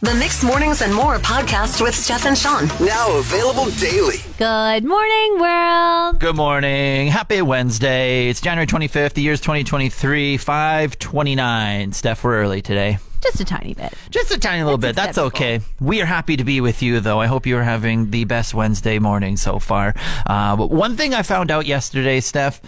The Mixed Mornings and More podcast with Steph and Sean. Now available daily. Good morning, world. Good morning. Happy Wednesday. It's January 25th. The year's 2023, 529. Steph, we're early today. Just a tiny bit. Just a tiny little bit. That's okay. We are happy to be with you, though. I hope you are having the best Wednesday morning so far. Uh, but one thing I found out yesterday, Steph,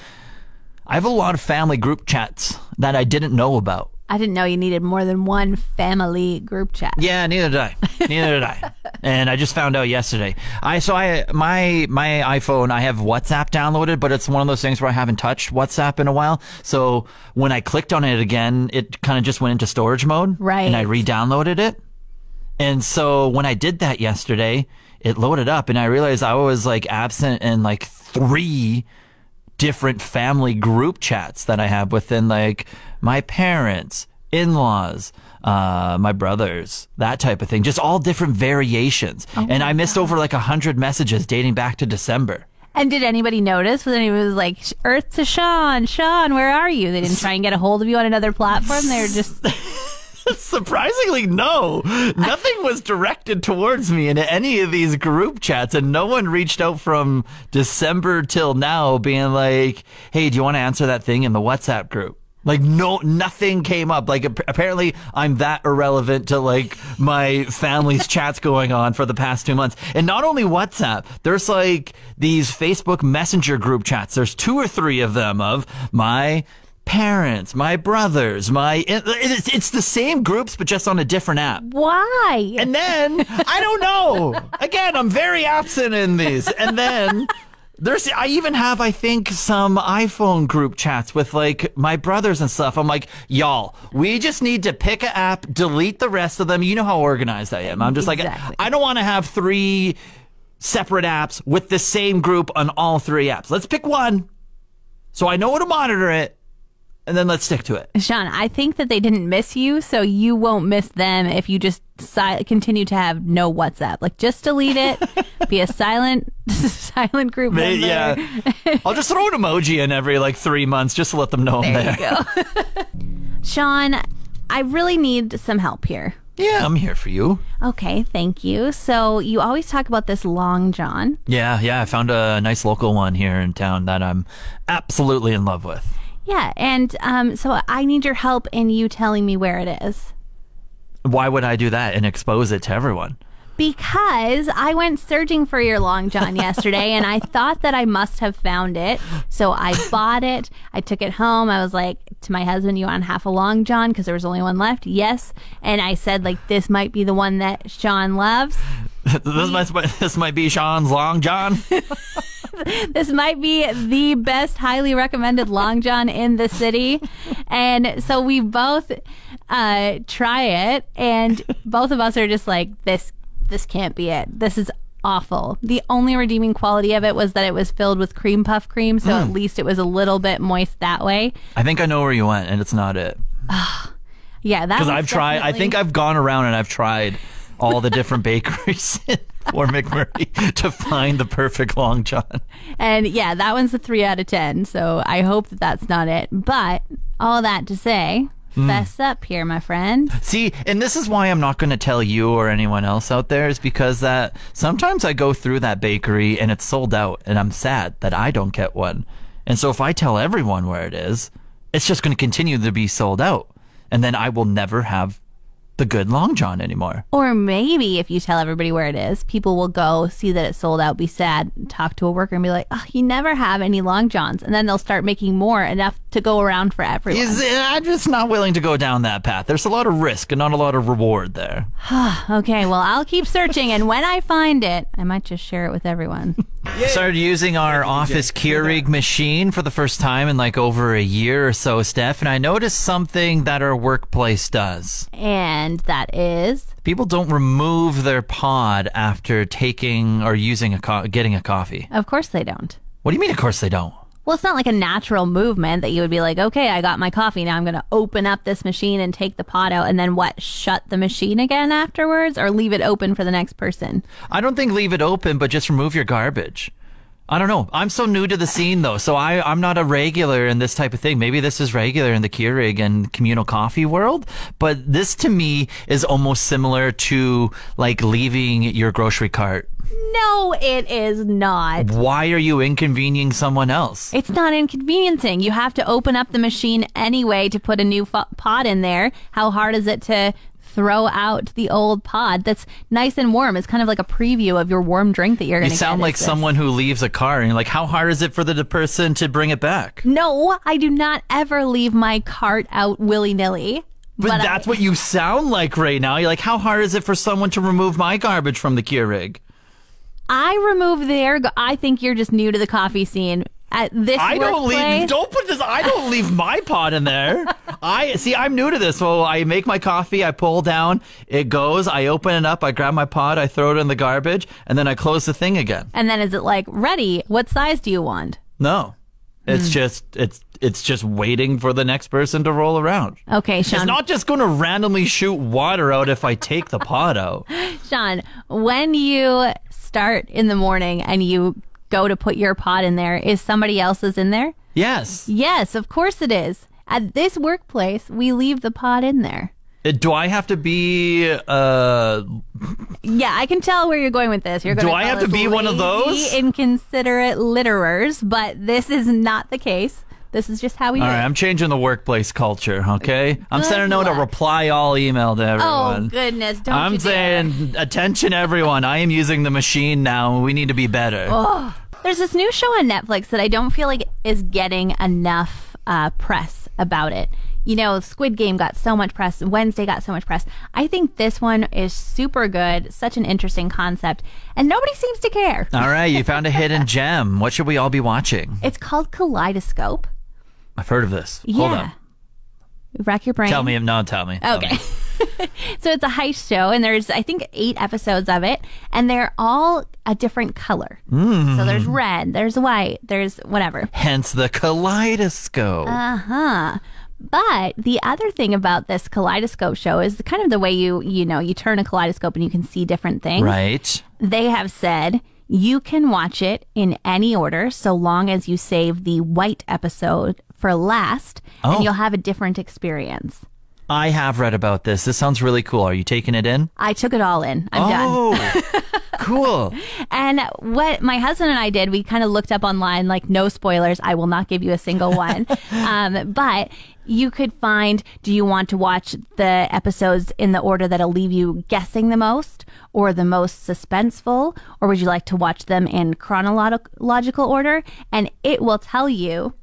I have a lot of family group chats that I didn't know about. I didn't know you needed more than one family group chat. Yeah, neither did I. Neither did I. And I just found out yesterday. I so I my my iPhone I have WhatsApp downloaded, but it's one of those things where I haven't touched WhatsApp in a while. So when I clicked on it again, it kind of just went into storage mode. Right. And I re-downloaded it. And so when I did that yesterday, it loaded up and I realized I was like absent in like three different family group chats that I have within like my parents, in-laws, uh, my brothers, that type of thing. Just all different variations. and I missed over like a hundred messages dating back to December. And did anybody notice? Was anybody was like, Earth to Sean, Sean, where are you? They didn't try and get a hold of you on another platform. They were just Surprisingly, no. Nothing was directed towards me in any of these group chats, and no one reached out from December till now being like, hey, do you want to answer that thing in the WhatsApp group? Like no, nothing came up. Like apparently, I'm that irrelevant to like my family's chats going on for the past two months. And not only WhatsApp, there's like these Facebook Messenger group chats. There's two or three of them of my parents, my brothers, my it's, it's the same groups, but just on a different app. why? And then I don't know. Again, I'm very absent in these. And then there's I even have I think some iPhone group chats with like my brothers and stuff. I'm like, y'all, we just need to pick an app, delete the rest of them. You know how organized I am. I'm just Exactly. like I don't want to have three separate apps with the same group on all three apps. Let's pick one. So I know how to monitor it. And then let's stick to it. Sean, I think that they didn't miss you, so you won't miss them if you just si- continue to have no WhatsApp. Like, just delete it, be a silent, silent group member. Yeah. I'll just throw an emoji in every like three months just to let them know I'm There there. you go. Sean, I really need some help here. Yeah, I'm here for you. Okay, thank you. So you always talk about this long john. Yeah, yeah. I found a nice local one here in town that I'm absolutely in love with. Yeah, and um, so I need your help in you telling me where it is. Why would I do that and expose it to everyone? Because I went searching for your long john yesterday and I thought that I must have found it. So I bought it. I took it home. I was like to my husband, You want half a long john? Because there was only one left. Yes. And I said, like, this might be the one that Sean loves. this might this might be Sean's long John. this might be the best highly recommended long john in the city and so we both uh try it and both of us are just like this this can't be it this is awful the only redeeming quality of it was that it was filled with cream puff cream so at hmm. least it was a little bit moist that way I think I know where you went, and it's not it. yeah that Because I've tried. I think I've gone around and I've tried all the different bakeries Fort McMurray to find the perfect long John. and yeah that one's a three out of ten so i hope that that's not it but all that to say Mm. fess up here my friend See, and this is why I'm not going to tell you or anyone else out there is because that sometimes I go through that bakery and it's sold out and I'm sad that I don't get one. And so if I tell everyone where it is, it's just going to continue to be sold out. And then I will never have the good Long John anymore. Or maybe if you tell everybody where it is, people will go see that it's sold out, be sad, talk to a worker and be like, oh, you never have any long johns. And then they'll start making more, enough to go around for everyone. Is I'm just not willing to go down that path. There's a lot of risk and not a lot of reward there. okay, well, I'll keep searching. And when I find it, I might just share it with everyone. Started using our office Keurig machine for the first time in like over a year or so, Steph, and I noticed something that our workplace does. and that is People don't remove their pod after taking or using a co- getting a coffee. Of course they don't. What do you mean? Of course they don't. Well, it's not like a natural movement that you would be like, okay, I got my coffee. Now I'm going to open up this machine and take the pot out and then what? Shut the machine again afterwards or leave it open for the next person? I don't think leave it open, but just remove your garbage. I don't know. I'm so new to the scene though, so I I'm not a regular in this type of thing. Maybe this is regular in the Keurig and communal coffee world, but this to me is almost similar to like leaving your grocery cart. No, it is not. Why are you inconveniencing someone else? It's not inconveniencing. You have to open up the machine anyway to put a new fo- pod in there. How hard is it to throw out the old pod that's nice and warm? It's kind of like a preview of your warm drink that you're going to You sound like someone who leaves a car and you're like, how hard is it for the person to bring it back? No, I do not ever leave my cart out willy nilly. But, that's what you sound like right now. You're like, how hard is it for someone to remove my garbage from the Keurig? I remove their. I think you're just new to the coffee scene. At this I don't leave. Don't put this. I don't leave my pot in there. I see. I'm new to this. So I make my coffee. I pull down. It goes. I open it up. I grab my pot. I throw it in the garbage, and then I close the thing again. And then is it like ready? What size do you want? No, it's Hmm. just it's it's just waiting for the next person to roll around. Okay, Sean. It's not just going to randomly shoot water out if I take the pot out. Sean, when you start in the morning and you go to put your pot in there, is somebody else's in there? Yes. Yes, of course it is. At this workplace, we leave the pot in there. Uh, Do I have to be uh Yeah, I can tell where you're going with this. You're going Do I have to be one of those? inconsiderate litterers? But this is not the case. This is just how we All right. I'm changing the workplace culture, okay? I'm Good sending out a luck. reply all email to everyone. Oh goodness! Don't I'm you dare. saying, attention everyone, I am using the machine now. We need to be better. Oh. There's this new show on Netflix that I don't feel like is getting enough uh, press about it. You know, Squid Game got so much press, Wednesday got so much press. I think this one is super good, such an interesting concept, and nobody seems to care. All right, you found a hidden gem. What should we all be watching? It's called Kaleidoscope. I've heard of this. Yeah. Hold on. Rack your brain. Tell me. if not tell me. Tell Okay. me. so it's a heist show, and there's I think eight episodes of it, and they're all a different color. Hmm. So there's red, there's white, there's whatever. Hence the kaleidoscope. Uh huh. But the other thing about this kaleidoscope show is kind of the way you you know you turn a kaleidoscope and you can see different things. right. They have said you can watch it in any order so long as you save the white episode for last, Oh. and you'll have a different experience. I have read about this. This sounds really cool. Are you taking it in? I took it all in. I'm done. oh, cool. And what my husband and I did, we kind of looked up online, like no spoilers. I will not give you a single one. um, but you could find, do you want to watch the episodes in the order that'll leave you guessing the most or the most suspenseful? Or would you like to watch them in chronological order? And it will tell you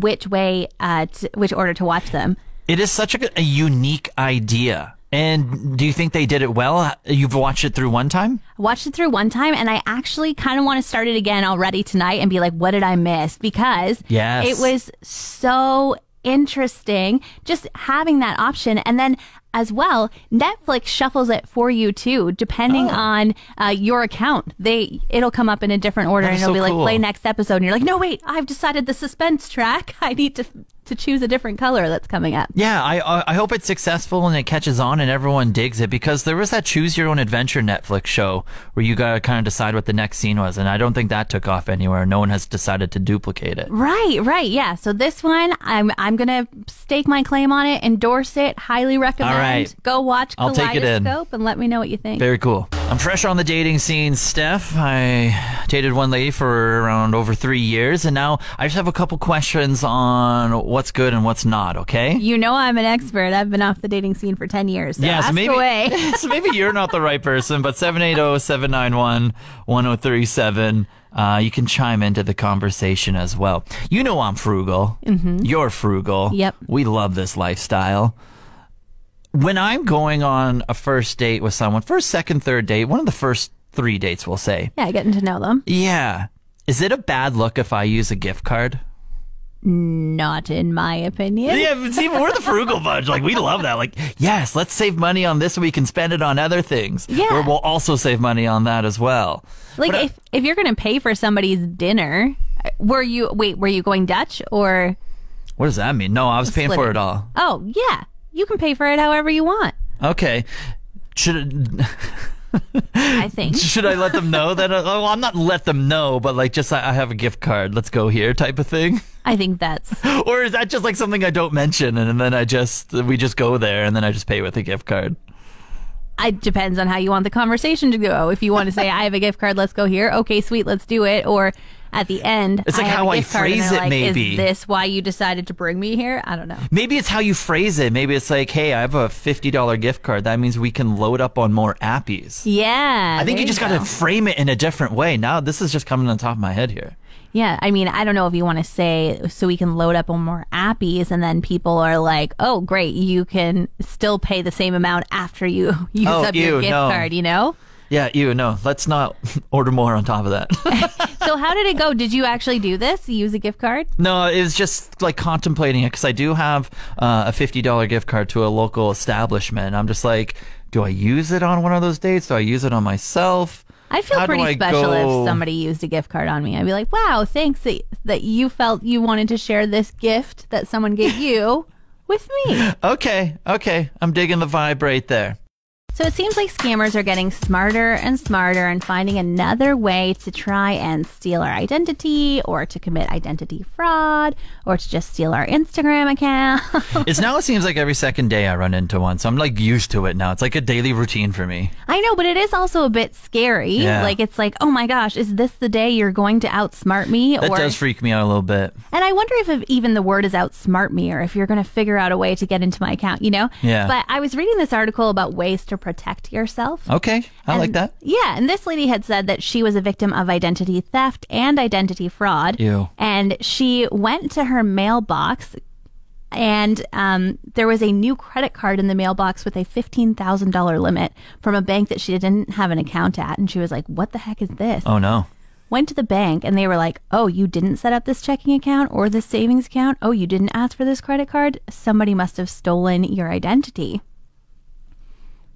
which way, uh, t- which order to watch them. It is such a, a unique idea. And do you think they did it well? You've watched it through one time? I watched it through one time and I actually kind of want to start it again already tonight and be like, what did I miss? Because Yes. it was so interesting just having that option. And then as well, Netflix shuffles it for you too, depending Oh. on uh, your account. They it'll come up in a different order and it'll so be cool. like play next episode, and you're like, no wait, I've decided the suspense track. I need to to choose a different color that's coming up. Yeah, I I hope it's successful and it catches on and everyone digs it because there was that Choose Your Own Adventure Netflix show where you got to kind of decide what the next scene was, and I don't think that took off anywhere. No one has decided to duplicate it. Right, right, yeah. So this one, I'm I'm gonna stake my claim on it, endorse it, highly recommend. All right. Go watch I'll take it in. Kaleidoscope and let me know what you think. Very cool. I'm fresh on the dating scene, Steph. I dated one lady for around over three years, and now I just have a couple questions on what's good and what's not. Okay? You know I'm an expert. I've been off the dating scene for ten years. So Yeah, so maybe away. so maybe you're not the right person, but 780-791-1037. Uh, you can chime into the conversation as well. You know I'm frugal. Mm-hmm. You're frugal. Yep. We love this lifestyle. When I'm going on a first date with someone, first, second, third date, one of the first three dates, we'll say. yeah, getting to know them. Yeah. Is it a bad look if I use a gift card? Not in my opinion. Yeah, but see, we're the frugal bunch. Like, we love that. Like, yes, let's save money on this so we can spend it on other things. Yeah. Or we'll also save money on that as well. Like But, uh, if if you're gonna pay for somebody's dinner, were you wait? Were you going Dutch or? What does that mean? No, I was paying for it all. Oh yeah, you can pay for it however you want. Okay. Should I think. Should I let them know that? Uh, well, I'm not let them know, but like just I I have a gift card. Let's go here, type of thing. I think that's Or is that just like something I don't mention, and then I just we just go there, and then I just pay with a gift card? It depends on how you want the conversation to go. If you want to say I have a gift card, let's go here. Okay, sweet, let's do it. Or at the end, It's like I how I gift card, and phrase it, like, maybe. Is this why you decided to bring me here? I don't know. Maybe it's how you phrase it. Maybe it's like, hey, I have a fifty dollar gift card. That means we can load up on more appies. Yeah, I think you just got to frame it in a different way. Now this is just coming on top of my head here. Yeah, I mean, I don't know if you want to say so we can load up on more appies, and then people are like, "Oh, great, you can still pay the same amount after you use Oh, up your gift no. card." You know. Yeah, you no. Let's not order more on top of that. So how did it go? Did you actually do this? Use a gift card? no, it was just like contemplating it because I do have uh, a fifty dollar gift card to a local establishment. I'm just like, do I use it on one of those dates? Do I use it on myself? I feel How pretty I special go- if somebody used a gift card on me. I'd be like, "Wow, thanks that, that you felt you wanted to share this gift that someone gave you with me." Okay, okay, I'm digging the vibe right there. So it seems like scammers are getting smarter and smarter and finding another way to try and steal our identity or to commit identity fraud or to just steal our Instagram account. It's now it seems like every second day I run into one, so I'm like used to it now. It's like a daily routine for me. I know, but it is also a bit scary. Yeah. Like it's like, "Oh my gosh, is this the day you're going to outsmart me?" That or does freak me out a little bit. And I wonder if, if even the word is outsmart me or if you're going to figure out a way to get into my account, you know? Yeah. But I was reading this article about ways to protect yourself. Okay, I like that. Yeah, and this lady had said that she was a victim of identity theft and identity fraud. Ew. And she went to her mailbox and um, there was a new credit card in the mailbox with a $15,000 limit from a bank that she didn't have an account at. And she was like, what the heck is this? Oh no. went to the bank and they were like, "Oh, you didn't set up this checking account or this savings account? Oh, you didn't ask for this credit card? Somebody must have stolen your identity."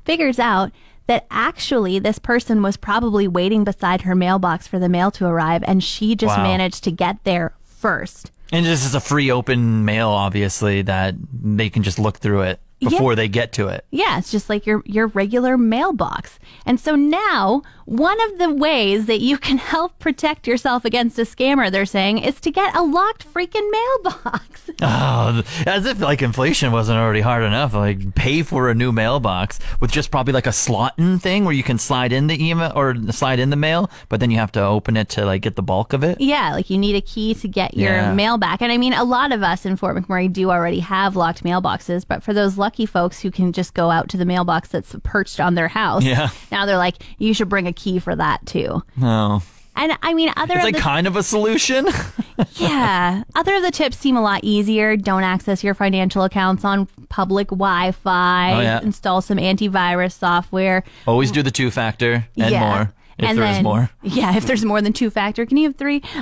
Figures out that actually this person was probably waiting beside her mailbox for the mail to arrive and she just Wow. managed to get there first. And this is a free open mail, obviously, that they can just look through it before they get to it. Yeah, it's just like your your regular mailbox. And so now, one of the ways that you can help protect yourself against a scammer, they're saying, is to get a locked freaking mailbox. Oh, as if like inflation wasn't already hard enough. Like pay for a new mailbox with just probably like a slot in thing where you can slide in the email or slide in the mail, but then you have to open it to like get the bulk of it. Yeah, like you need a key to get your Yeah. mail back. And I mean, a lot of us in Fort McMurray do already have locked mailboxes, but for those lucky folks who can just go out to the mailbox that's perched on their house, Yeah. now they're like, you should bring a key for that too. No. And I mean, other It's like the kind of a solution. yeah, other of the tips seem a lot easier. Don't access your financial accounts on public Wi-Fi. Oh, yeah. Install some antivirus software. Always do the two factor and Yeah. more if And there is then- more. Yeah, if there's more than two factor, can you have three?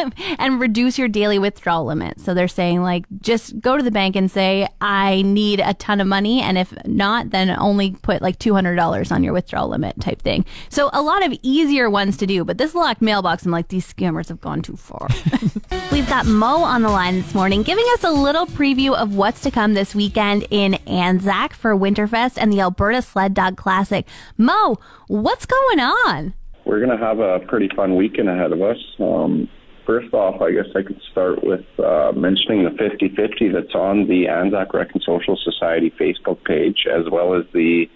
Um, and reduce your daily withdrawal limit. So they're saying like just go to the bank and say I need a ton of money, and if not, then only put like two hundred dollars on your withdrawal limit type thing. So a lot of easier ones to do. But this locked mailbox, I'm like these scammers have gone too far. We've got Mo on the line this morning, giving us a little preview of what's to come this weekend in Anzac for Winterfest and the Alberta Sled Dog Classic. Mo, what's going on? We're going to have a pretty fun weekend ahead of us. Um, first off, I guess I could start with uh, mentioning the 50 50 that's on the Anzac Rec and Social Society Facebook page, as well as the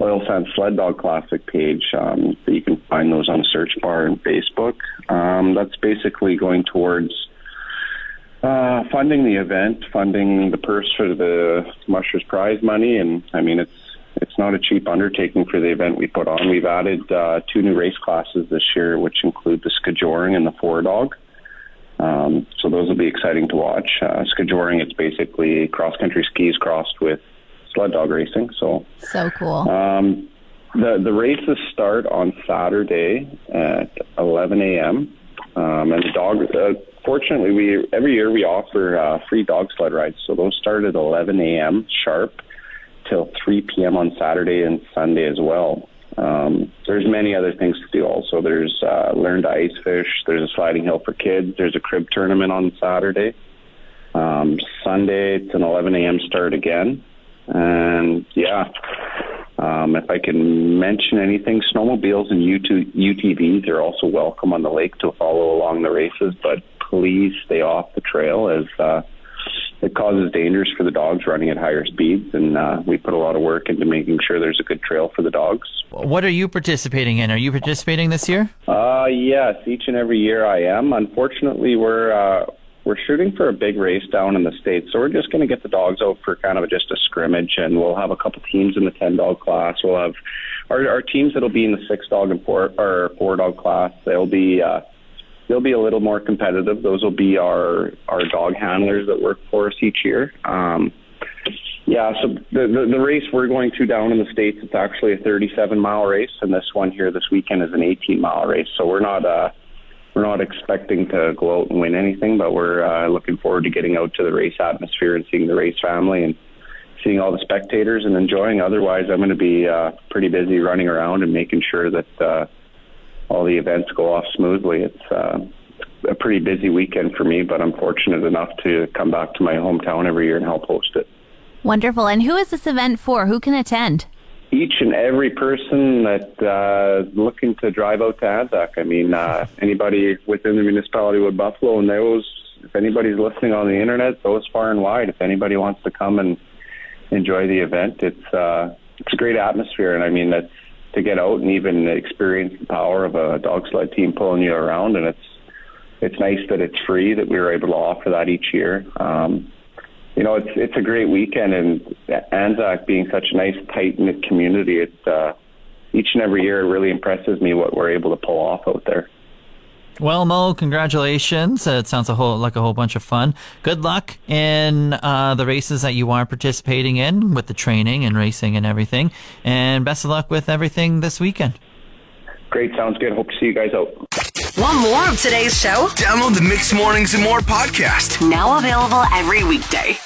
Oil Sands Sled Dog Classic page. Um, you can find those on the search bar in Facebook. Um, that's basically going towards uh, funding the event, funding the purse for the Mushers Prize money, and I mean it's it's not a cheap undertaking for the event we put on. We've added uh, two new race classes this year, which include the Skijoring and the Four Dog. Um, so those will be exciting to watch. Uh, Skijoring, it's basically cross country skis crossed with sled dog racing. So So cool. um, the the races start on Saturday at 11 a.m. Um, and the dog. Uh, fortunately, we every year we offer uh, free dog sled rides. So those start at 11 a.m. sharp till 3 p.m. on Saturday and Sunday as well. Um, there's many other things to do. Also, there's uh, learn to ice fish. There's a sliding hill for kids. There's a crib tournament on Saturday. Um, Sunday it's an 11 a.m. start again, and yeah, Um, if I can mention anything, snowmobiles and UTVs are also welcome on the lake to follow along the races, but please stay off the trail as uh, it causes dangers for the dogs running at higher speeds, and uh, we put a lot of work into making sure there's a good trail for the dogs. What are you participating in? Are you participating this year? Uh, yes, each and every year I am. Unfortunately, we're uh, we're shooting for a big race down in the states, so we're just going to get the dogs out for kind of just a scrimmage, and we'll have a couple teams in the ten dog class. We'll have our, our teams that'll be in the six dog and four or four dog class. They'll be uh, they'll be a little more competitive. Those will be our our dog handlers that work for us each year. Um, yeah, so the, the the race we're going to down in the states, it's actually a 37 mile race, and this one here this weekend is an 18 mile race. So we're not uh we're not expecting to go out and win anything, but we're uh, looking forward to getting out to the race atmosphere and seeing the race family and seeing all the spectators and enjoying. Otherwise, I'm going to be uh, pretty busy running around and making sure that uh, all the events go off smoothly. It's uh, a pretty busy weekend for me, but I'm fortunate enough to come back to my hometown every year and help host it. Wonderful. And who is this event for? Who can attend? Each and every person that uh, looking to drive out to Anzac. I mean, uh, anybody within the municipality of Buffalo, and those, if anybody's listening on the internet, those far and wide. If anybody wants to come and enjoy the event, it's uh, it's a great atmosphere, and I mean that's to get out and even experience the power of a dog sled team pulling you around. And it's it's nice that it's free that we were able to offer that each year. Um, you know, it's it's a great weekend, and Anzac being such a nice tight knit community, it uh, each and every year it really impresses me what we're able to pull off out there. Well, Mo, congratulations. Uh, it sounds a whole like a whole bunch of fun. Good luck in uh, the races that you are participating in with the training and racing and everything. And best of luck with everything this weekend. Great. Sounds good. Hope to see you guys out. Want more of today's show? Download the Mixed Mornings and More podcast. Now available every weekday.